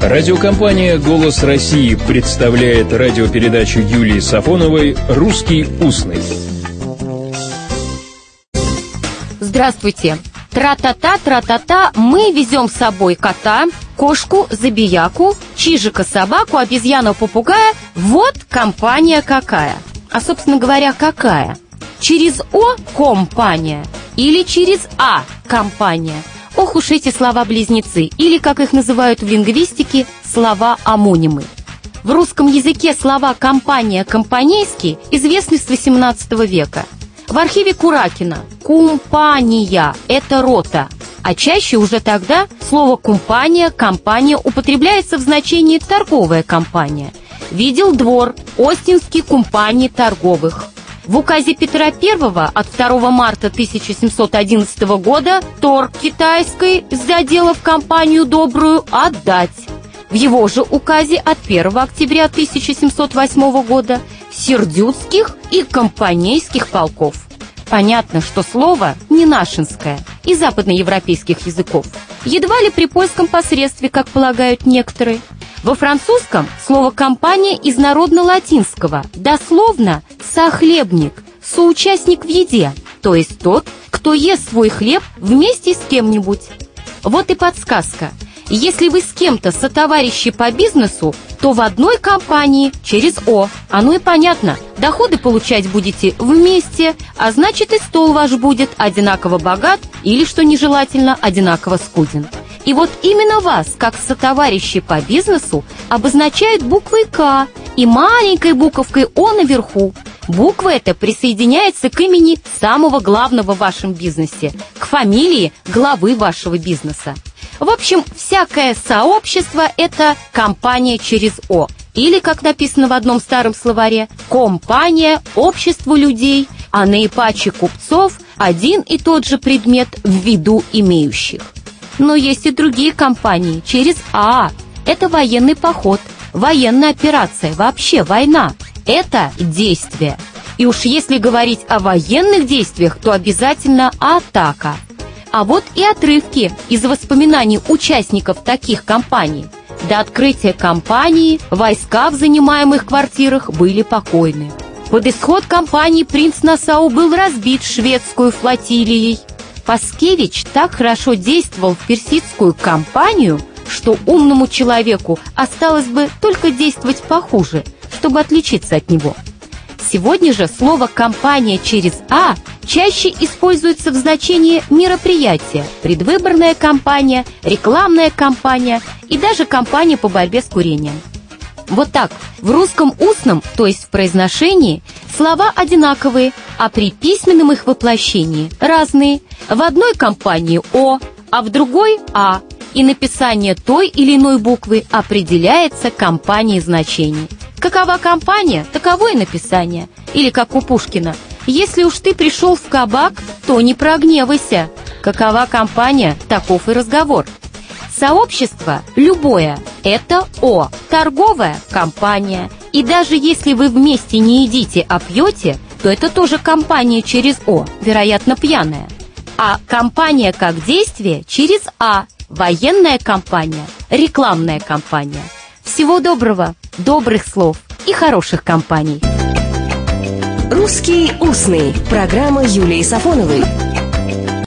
Радиокомпания «Голос России» представляет радиопередачу Юлии Сафоновой «Русский устный». Здравствуйте! Тра-та-та, тра-та-та, мы везем с собой кота, кошку, забияку, чижика, собаку, обезьяну, попугая. Вот компания какая. А, собственно говоря, какая? Через О – компания или через А – компания – Ох уж эти слова-близнецы, или, как их называют в лингвистике, слова-амонимы. В русском языке слова «компания», «компанейский» известны с XVIII века. В архиве Куракина «кумпания» – это рота, а чаще уже тогда слово «кумпания», «компания» употребляется в значении «торговая компания». Видел двор, Остинский кумпании торговых – в указе Петра I от 2 марта 1711 года торг китайской за дело в компанию добрую отдать. В его же указе от 1 октября 1708 года сердюцких и компанейских полков. Понятно, что слово не нашинское, и западноевропейских языков. Едва ли при польском посредстве, как полагают некоторые – во французском слово «компания» из народно-латинского, дословно «сохлебник», «соучастник в еде», то есть тот, кто ест свой хлеб вместе с кем-нибудь. Вот и подсказка. Если вы с кем-то сотоварищи по бизнесу, то в одной компании через О. Оно и понятно. Доходы получать будете вместе, а значит и стол ваш будет одинаково богат или, что нежелательно, одинаково скуден. И вот именно вас, как сотоварищи по бизнесу, обозначают буквой «К» и маленькой буковкой «О» наверху. Буква эта присоединяется к имени самого главного в вашем бизнесе, к фамилии главы вашего бизнеса. В общем, всякое сообщество – это компания через «О». Или, как написано в одном старом словаре, компания, общество людей, а наипаче купцов – один и тот же предмет в виду имеющих. Но есть и другие компании через А. Это военный поход, военная операция, вообще война. Это действие. И уж если говорить о военных действиях, то обязательно атака. А вот и отрывки из воспоминаний участников таких компаний. До открытия компании войска в занимаемых квартирах были покойны. Под исход кампании принц Насау был разбит шведскую флотилией. Паскевич так хорошо действовал в персидскую кампанию, что умному человеку осталось бы только действовать похуже, чтобы отличиться от него. Сегодня же слово «компания» через «а» чаще используется в значении мероприятия, предвыборная кампания, рекламная кампания и даже кампания по борьбе с курением. Вот так, в русском устном, то есть в произношении, слова одинаковые, а при письменном их воплощении разные. В одной компании «о», а в другой «а», и написание той или иной буквы определяется компанией значений. Какова компания, таково и написание. Или как у Пушкина «Если уж ты пришел в кабак, то не прогневайся». Какова компания, таков и разговор. Сообщество любое – это О, торговая компания. И даже если вы вместе не едите, а пьете, то это тоже компания через О, вероятно, пьяная. А компания как действие через А, военная компания, рекламная компания. Всего доброго, добрых слов и хороших компаний. «Русский устный» – программа Юлии Сафоновой –